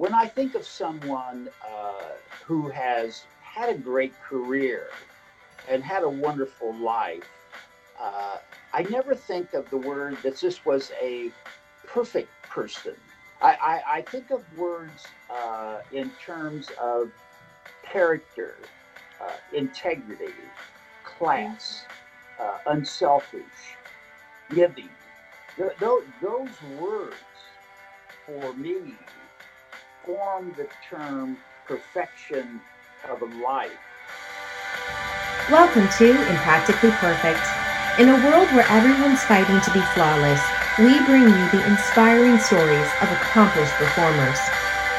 when I think of someone uh, who has had a great career and had a wonderful life, uh, I never think of the word that this was a perfect person. I, I, I think of words uh, in terms of character, uh, integrity, class, uh, unselfish, giving. Th- th- those words, for me, form the term perfection of life. Welcome to Impractically Perfect. In a world where everyone's fighting to be flawless, we bring you the inspiring stories of accomplished performers.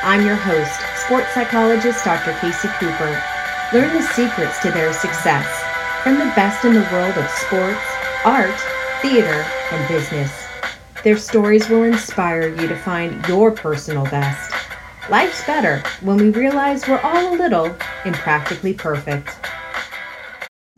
I'm your host, sports psychologist Dr. Casey Cooper. Learn the secrets to their success from the best in the world of sports, art, theater, and business. Their stories will inspire you to find your personal best. Life's better when we realize we're all a little impractically perfect.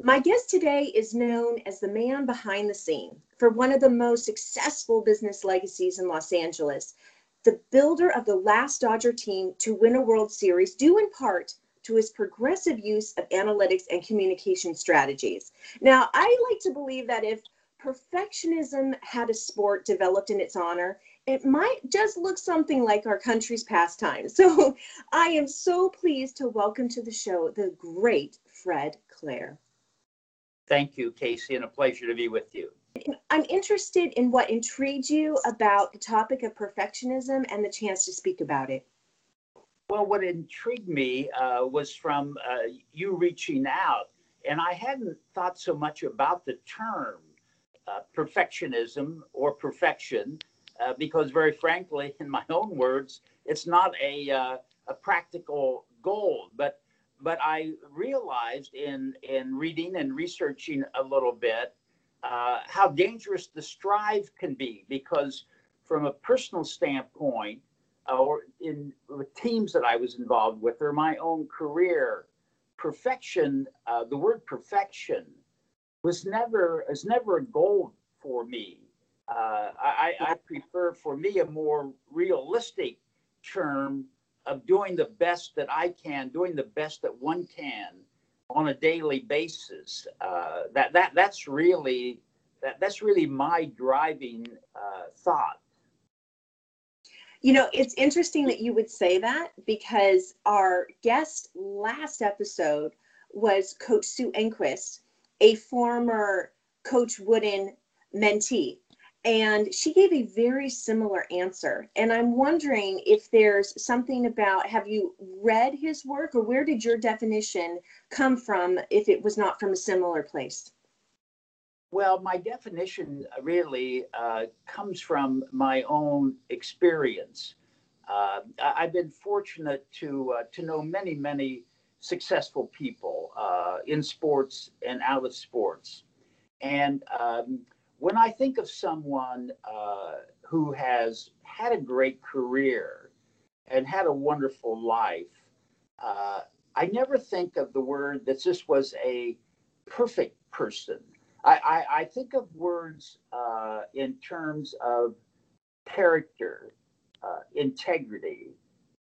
My guest today is known as the man behind the scene for one of the most successful business legacies in Los Angeles, the builder of the last Dodger team to win a World Series, due in part to his progressive use of analytics and communication strategies. Now, I like to believe that if perfectionism had a sport developed in its honor, it might just look something like our country's pastime. So I am so pleased to welcome to the show the great Fred Claire. Thank you, Casey, and a pleasure to be with you. I'm interested in what intrigued you about the topic of perfectionism and the chance to speak about it. Well, what intrigued me uh, was from uh, you reaching out, and I hadn't thought so much about the term uh, perfectionism or perfection, uh, because very frankly, in my own words, it's not a, uh, a practical goal. But but I realized in in reading and researching a little bit uh, how dangerous the strive can be, because from a personal standpoint, or in the teams that I was involved with, or my own career, perfection. the word perfection was never is never a goal for me. Uh, I, I prefer for me a more realistic term of doing the best that I can, doing the best that one can on a daily basis. Uh, that that that's really that that's really my driving uh, thought. You know, it's interesting that you would say that because our guest last episode was Coach Sue Enquist, a former Coach Wooden mentee. And she gave a very similar answer. And I'm wondering if there's something about have you read his work or where did your definition come from if it was not from a similar place? Well, my definition really uh, comes from my own experience. Uh, I've been fortunate to uh, to know many, many successful people uh, in sports and out of sports. And um, when I think of someone uh, who has had a great career and had a wonderful life, uh, I never think of the word that this was a perfect person. I, I, I think of words uh, in terms of character, uh, integrity,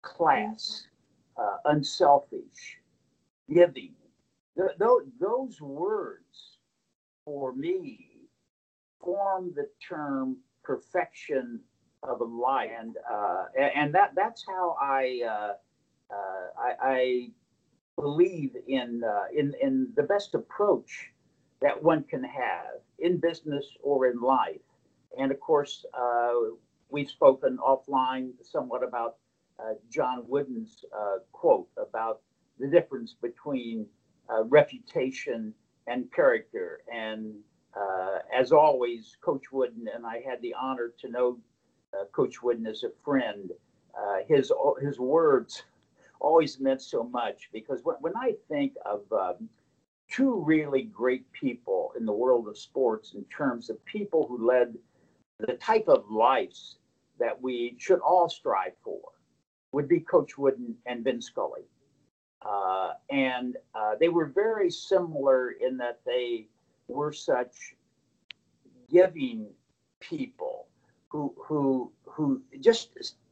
class, uh, unselfish, giving. Th- those words for me form the term perfection of a life, and uh, and that that's how I uh, uh, I, I, believe in uh, in in the best approach that one can have in business or in life. And of course, uh, we've spoken offline somewhat about John Wooden's quote about the difference between reputation and character. And uh, as always, Coach Wooden and I had the honor to know uh, Coach Wooden as a friend. Uh, his his words always meant so much because when, when I think of um, two really great people in the world of sports in terms of people who led the type of lives that we should all strive for would be Coach Wooden and Vin Scully. Uh, and uh, they were very similar in that they were such giving people who who who just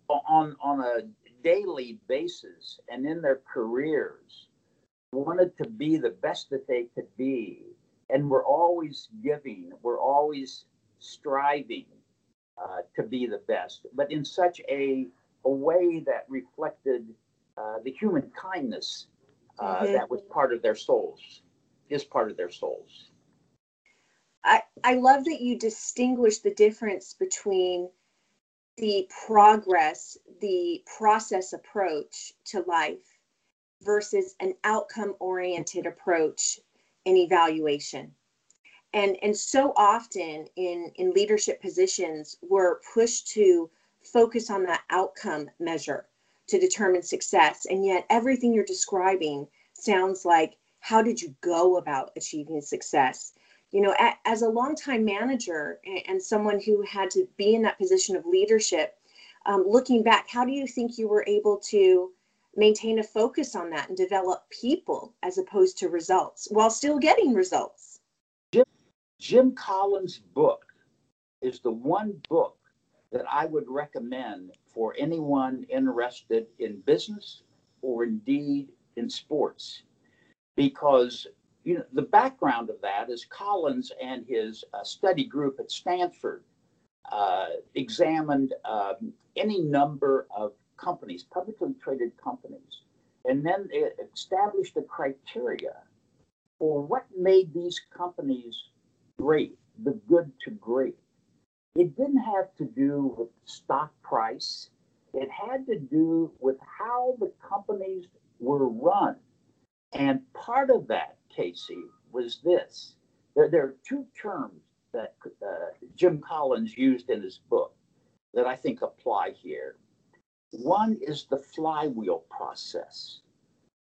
on on a daily basis and in their careers wanted to be the best that they could be. And we're always giving, we're always striving uh, to be the best, but in such a, a way that reflected uh, the human kindness uh, mm-hmm. that was part of their souls, is part of their souls. I, I love that you distinguish the difference between the progress, the process approach to life versus an outcome oriented approach and evaluation. And, and so often in, in leadership positions, we're pushed to focus on that outcome measure to determine success. And yet, everything you're describing sounds like how did you go about achieving success? You know, a, as a longtime manager and, and, someone who had to be in that position of leadership, um, looking back, how do you think you were able to maintain a focus on that and develop people as opposed to results while still getting results? Jim, Jim Collins' book is the one book that I would recommend for anyone interested in business or indeed in sports because you know the background of that is Collins and his uh, study group at Stanford uh, examined um, any number of companies, publicly traded companies, and then it established a criteria for what made these companies great, the good to great. It didn't have to do with stock price. It had to do with how the companies were run. And part of that, Casey, was this. There, there are two terms that uh, Jim Collins used in his book that I think apply here. One is the flywheel process.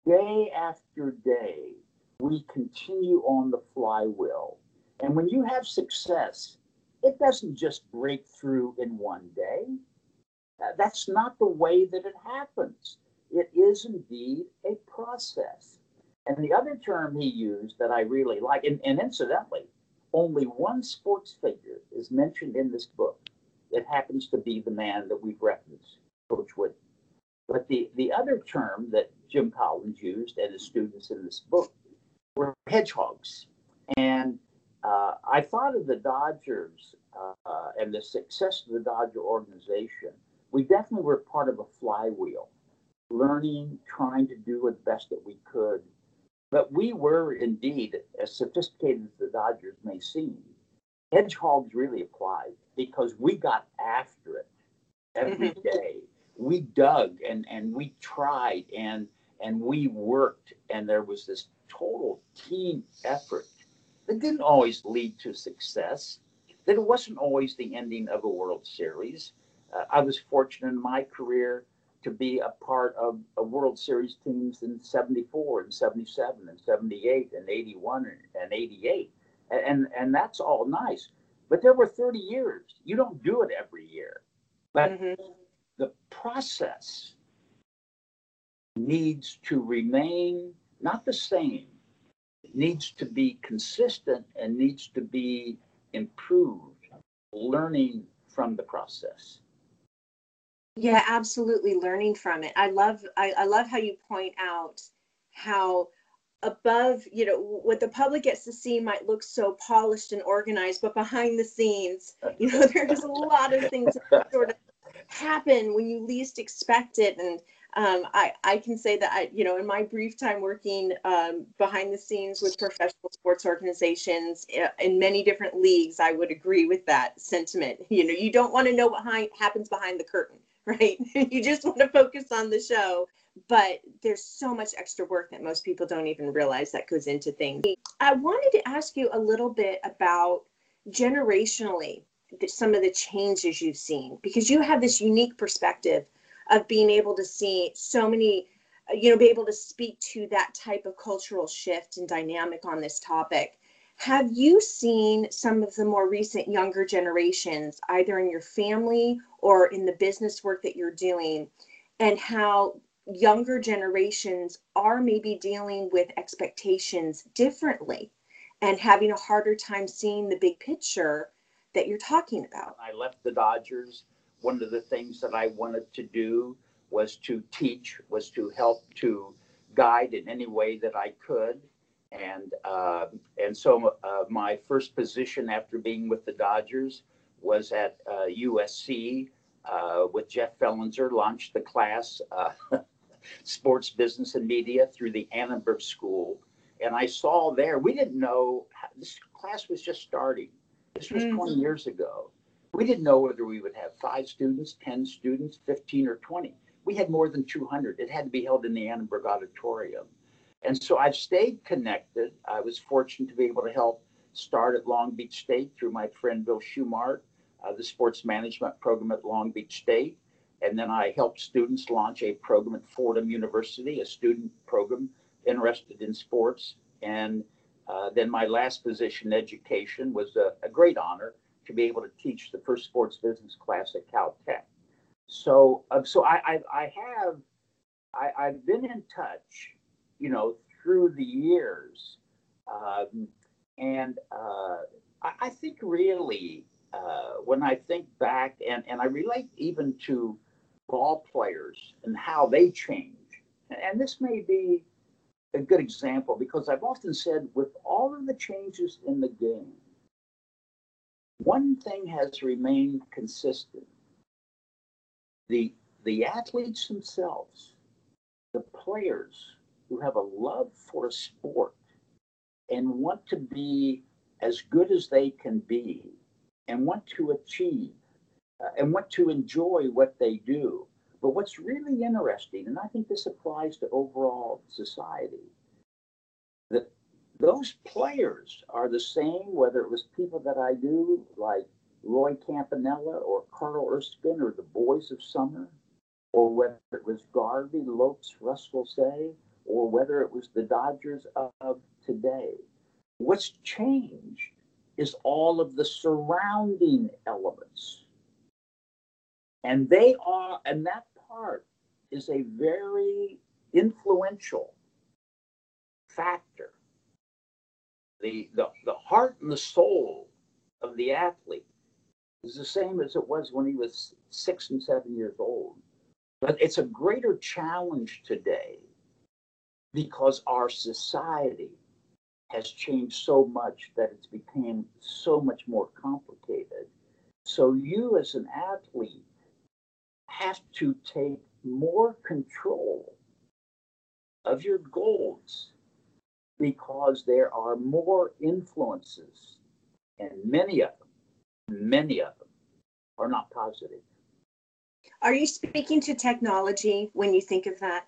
Day after day, we continue on the flywheel. And when you have success, it doesn't just break through in one day. That's not the way that it happens. It is indeed a process. And the other term he used that I really like, and, and incidentally, only one sports figure is mentioned in this book. It happens to be the man that we've referenced, Coach Wood. But the, the other term that Jim Collins used and his students in this book were hedgehogs. And uh, I thought of the Dodgers uh, and the success of the Dodger organization. We definitely were part of a flywheel, learning, trying to do the best that we could but we were indeed, as sophisticated as the Dodgers may seem, hedgehogs really applied because we got after it every mm-hmm. We dug and, and we tried and and we worked and there was this total team effort that didn't always lead to success. That it wasn't always the ending of a World Series. Uh, I was fortunate in my career to be a part of a World Series teams in 74 and 77 and 78 and 81 and, and 88. And, and that's all nice. But there were 30 years. You don't do it every year. But mm-hmm. the process needs to remain not the same, it needs to be consistent and needs to be improved, learning from the process. Yeah, absolutely. Learning from it. I love I, I love how you point out how above, you know, what the public gets to see might look so polished and organized, but behind the scenes, you know, there's a lot of things that sort of happen when you least expect it. And um, I, I can say that I, you know, in my brief time working um, behind the scenes with professional sports organizations uh, in many different leagues, I would agree with that sentiment. You know, you don't want to know what happens behind the curtain right? you just want to focus on the show. But there's so much extra work that most people don't even realize that goes into things. I wanted to ask you a little bit about generationally some of the changes you've seen because you have this unique perspective of being able to see so many uh, you know be able to speak to that type of cultural shift and dynamic on this topic have you seen some of the more recent younger generations, either in your family or in the business work that you're doing, and how younger generations are maybe dealing with expectations differently and having a harder time seeing the big picture that you're talking about? I left the Dodgers. One of the things that I wanted to do was to teach, was to help to guide in any way that I could. And uh, and so uh, my first position after being with the Dodgers was at uh, USC uh, with Jeff Fellenzer, launched the class uh, Sports Business and Media through the Annenberg School. And I saw there, we didn't know, this class was just starting. This was Mm. 20 years ago. We didn't know whether we would have five students, 10 students, 15 or 20. We had more than 200. It had to be held in the Annenberg Auditorium. And so I've stayed connected. I was fortunate to be able to help start at Long Beach State through my friend Bill Schumart, uh, the sports management program at Long Beach State. And then I helped students launch a program at Fordham University, a student program interested in sports. And uh, then my last position, education, was a, a great honor to be able to teach the first sports business class at Caltech. So, um, so I, I, I have, I, I've been in touch, you know, through the years, um, and uh, I, I think really uh, when I think back, and and I relate even to ball players and how they change, and, and this may be a good example because I've often said with all of the changes in the game, one thing has remained consistent. The the athletes themselves, the players who have a love for a sport and want to be as good as they can be and want to achieve uh, and want to enjoy what they do. But what's really interesting, and I think this applies to overall society, that those players are the same, whether it was people that I knew like Roy Campanella or Carl Erskine or the Boys of Summer, or whether it was Garvey, Lopes, Russell Cey, or whether it was the Dodgers of today. What's changed is all of the surrounding elements. And they are, and that part is a very influential factor. The, the, the heart and the soul of the athlete is the same as it was when he was six and seven years old. But it's a greater challenge today because our society has changed so much that it's become so much more complicated. So you as an athlete have to take more control of your goals because there are more influences and many of them, many of them are not positive. Are you speaking to technology when you think of that?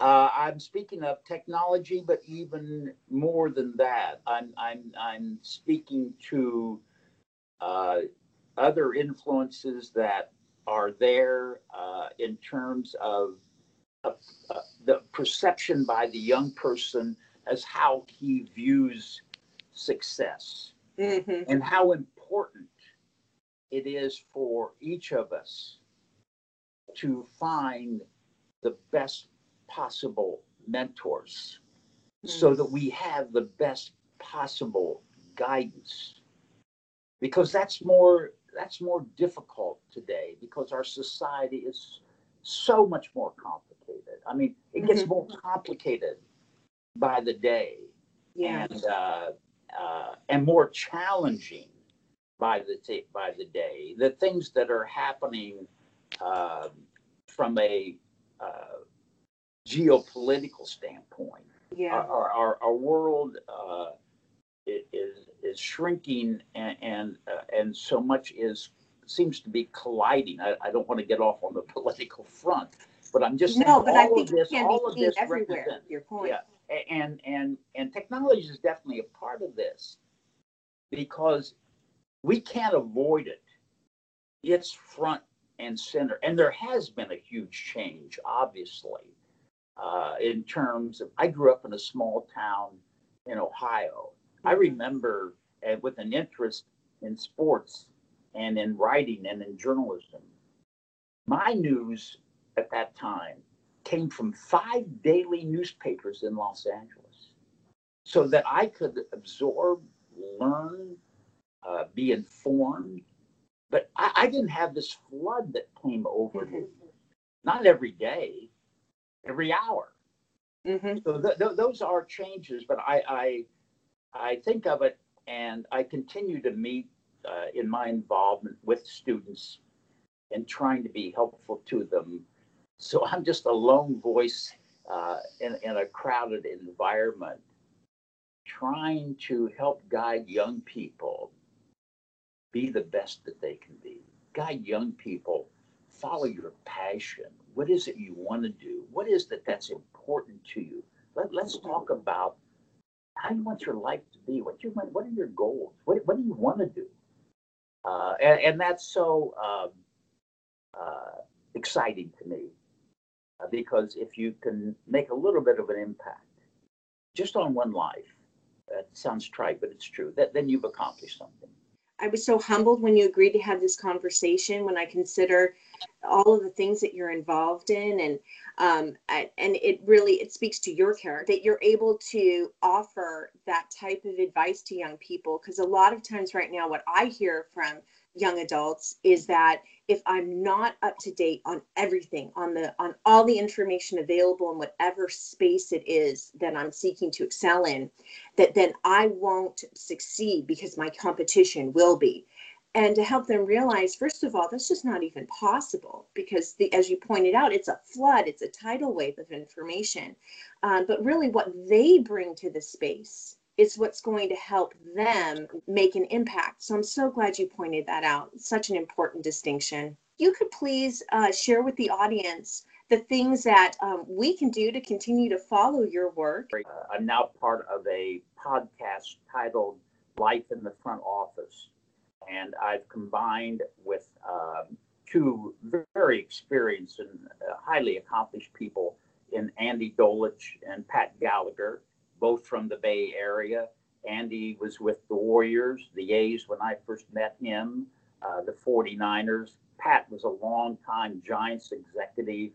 Uh, I'm speaking of technology, but even more than that, I'm I'm I'm speaking to uh, other influences that are there uh, in terms of uh, uh, the perception by the young person as how he views success. Hmm and how important it is for each of us to find the best possible mentors so that we have the best possible guidance because that's more that's more difficult today because our society is so much more complicated i mean it gets Mhm. more complicated by the day Yeah. and uh, uh, and more challenging by the t- by the day. The things that are happening um from a uh, geopolitical standpoint, Yeah. our, our, our, world uh, is is shrinking, and and, uh, and so much is seems to be colliding. I, I don't want to get off on the political front, but I'm just saying No, but I think of this, can all be of this everywhere. Your point. yeah, and and and technology is definitely a part of this because we can't avoid it. It's front and center, and there has been a huge change, obviously, uh, in terms of. I grew up in a small town in Ohio. I remember uh, with an interest in sports and in writing and in journalism. My news at that time came from five daily newspapers in Los Angeles so that I could absorb, learn, uh, be informed. But I, I didn't have this flood that came over me. not every day, every hour. Mm-hmm. So th- th- those are changes, but I, I, I think of it and I continue to meet uh, in my involvement with students and trying to be helpful to them. So I'm just a lone voice uh, in, in a crowded environment, trying to help guide young people be the best that they can be. Guide young people, follow your passion. What is it you want to do? What is that that's important to you? Let, let's talk about how you want your life to be. What you what are your goals? What, what do you want to do? Uh, and, and that's so um, uh, exciting to me uh, because if you can make a little bit of an impact just on one life, that sounds trite, but it's true. That then you've accomplished something. I was so humbled when you agreed to have this conversation. When I consider all of the things that you're involved in, and um, and it really it speaks to your character that you're able to offer that type of advice to young people. Because a lot of times right now, what I hear from young adults is that if i'm not up to date on everything on the on all the information available in whatever space it is that i'm seeking to excel in that then i won't succeed because my competition will be and to help them realize first of all that's just not even possible because the as you pointed out it's a flood it's a tidal wave of information um, but really what they bring to the space is what's going to help them make an impact. So I'm so glad you pointed that out. such an important distinction. You could please uh, share with the audience the things that um, we can do to continue to follow your work. Uh, I'm now part of a podcast titled Life in the Front Office. And I've combined with um, two very experienced and uh, highly accomplished people in Andy Dolich and Pat Gallagher both from the Bay Area. Andy was with the Warriors, the A's when I first met him, uh, the 49ers. Pat was a longtime Giants executive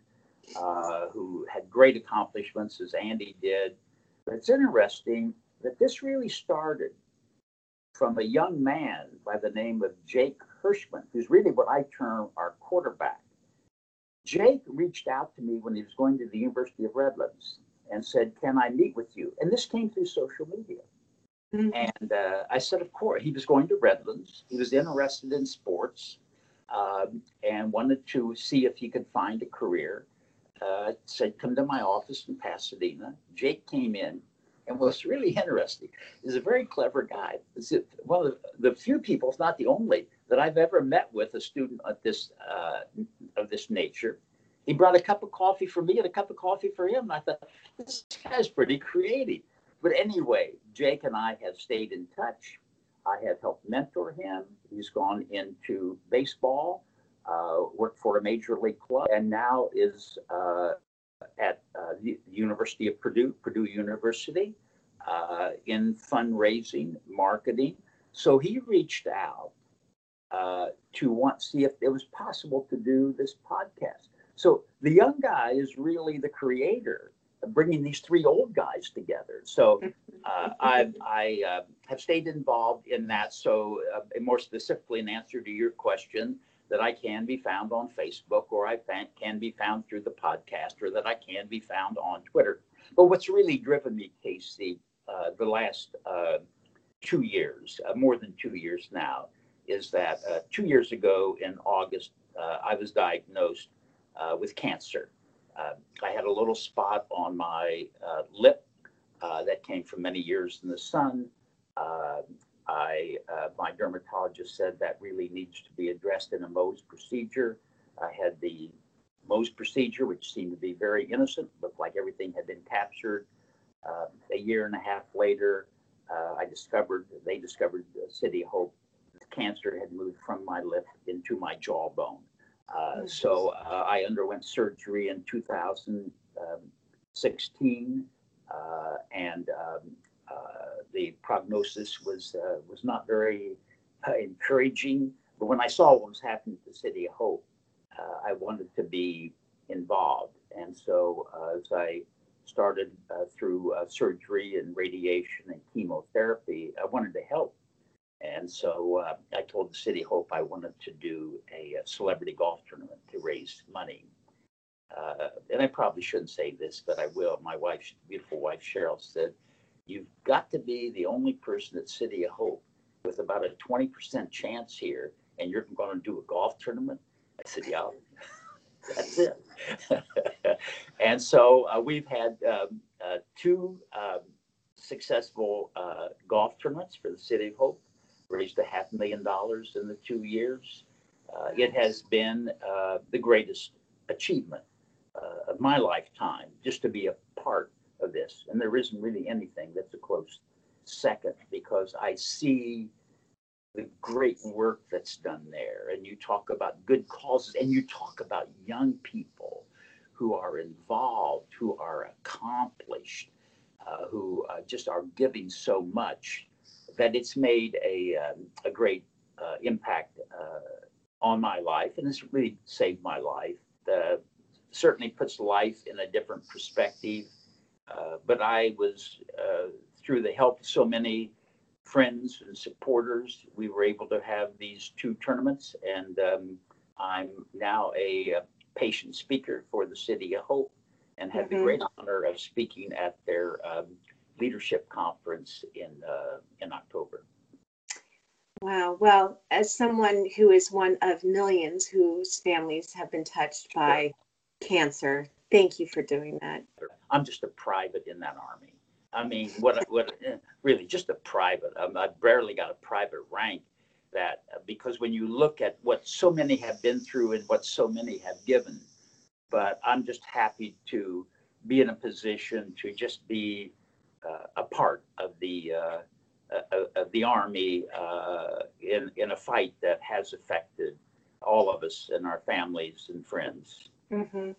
uh, who had great accomplishments as Andy did. But it's interesting that this really started from a young man by the name of Jake Hirschman, who's really what I term our quarterback. Jake reached out to me when he was going to the University of Redlands and said, Can I meet with you? And this came through social media. Mm-hmm. And uh, I said, Of course. He was going to Redlands. He was interested in sports um, and wanted to see if he could find a career. Uh, said, Come to my office in Pasadena. Jake came in. And what's really interesting is a very clever guy. It's one of the, the few people, if not the only, that I've ever met with a student of this uh, of this nature he brought a cup of coffee for me and a cup of coffee for him. And I thought, this guy's pretty creative. But anyway, Jake and I have stayed in touch. I have helped mentor him. He's gone into baseball, uh, worked for a major league club, and now is uh, at uh, the University of Purdue, Purdue University, uh, in fundraising, marketing. So he reached out uh, to want see if it was possible to do this podcast. So the young guy is really the creator of bringing these three old guys together. So uh, I, I uh, have stayed involved in that. So uh, more specifically, in answer to your question, that I can be found on Facebook or I can be found through the podcast or that I can be found on Twitter. But what's really driven me, Casey, uh, the last uh, two years, uh, more than two years now, is that two years ago in August, I was diagnosed uh, with cancer. Uh, I had a little spot on my uh, lip uh, that came from many years in the sun. Uh, my dermatologist said that really needs to be addressed in a Mohs procedure. I had the Mohs procedure, which seemed to be very innocent, looked like everything had been captured. a year and a half later, I discovered, they discovered City Hope cancer had moved from my lip into my jawbone. Uh, so uh, I underwent surgery in 2016, uh, and um, uh, the prognosis was uh, was not very encouraging. But when I saw what was happening to City of Hope, I wanted to be involved, and so as I started through surgery and radiation and chemotherapy, I wanted to help and so uh, I told the City Hope I wanted to do a, a, celebrity golf tournament to raise money. uh, and I probably shouldn't say this, but I will. My wife, beautiful wife Cheryl, said, "You've got to be the only person at City of Hope with about a twenty percent chance here, and you're going to do a golf tournament." I said, "Yeah, that's it." and so uh, we've had um, uh, two um, successful uh, golf tournaments for the City of Hope, raised a half million dollars in the two years. Uh, it has been uh, the greatest achievement uh, of my lifetime just to be a part this. And there isn't really anything that's a close second because I see the great work that's done there. And you talk about good causes and you talk about young people who are involved, who are accomplished, uh, who uh, just are giving so much that it's made a, um, a great uh, impact uh, on my life. And it's really saved my life. The, certainly puts life in a different perspective. Uh, but I was, uh, through the help of so many friends and supporters, we were able to have these two tournaments. And um, I'm now a, a, patient speaker for the City of Hope and had mm-hmm. the great honor of speaking at their um, leadership conference in, uh, in October. Wow. Well, as someone who is one of millions whose families have been touched by cancer. Thank you for doing that. I'm just a private in that army. I mean, what, what, really, just a private. Um, I barely got a private rank. That because when you look at what so many have been through and what so many have given, but I'm just happy to be in a position to just be uh, a part of the uh, uh, of the army uh, in in a fight that has affected all of us and our families and friends. Mm-hmm.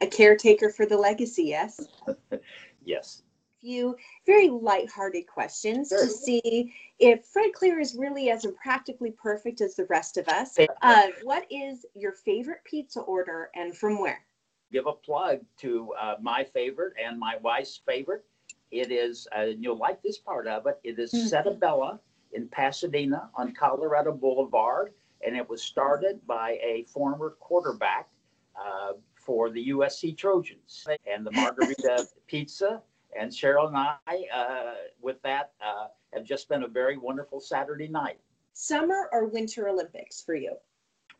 A caretaker for the legacy, yes? yes. Few very light-hearted questions sure. to see if Fred Claire is really as impractically perfect as the rest of us. Uh, what is your favorite pizza order and from where? Give a plug to uh, my favorite and my wife's favorite. It is, uh, you'll like this part of it. It is mm-hmm. in Pasadena on Colorado Boulevard, and it was started by a former quarterback uh, for the USC Trojans. And the margarita pizza and Cheryl and I, uh, with that, uh, have just been a very wonderful Saturday night. Summer or Winter Olympics for you?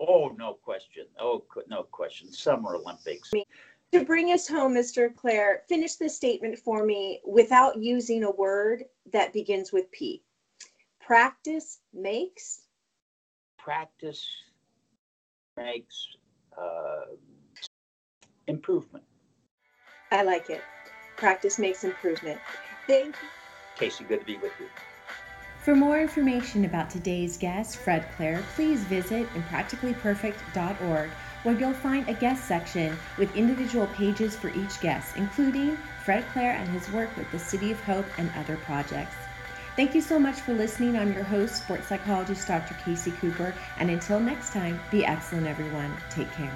Oh, no question. Oh, no question. Summer Olympics. To bring us home, Mr. Claire, finish this statement for me without using a word that begins with P. Practice makes. Practice makes uh, improvement. I like it. Practice makes improvement. Thank you. Casey, good to be with you. For more information about today's guest, Fred Claire, please visit impracticallyperfect.org where you'll find a guest section with individual pages for each guest, including Fred Claire and his work with the City of Hope and other projects. Thank you so much for listening. I'm your host, sports psychologist Dr. Casey Cooper, and until next time, be excellent, everyone. Take care.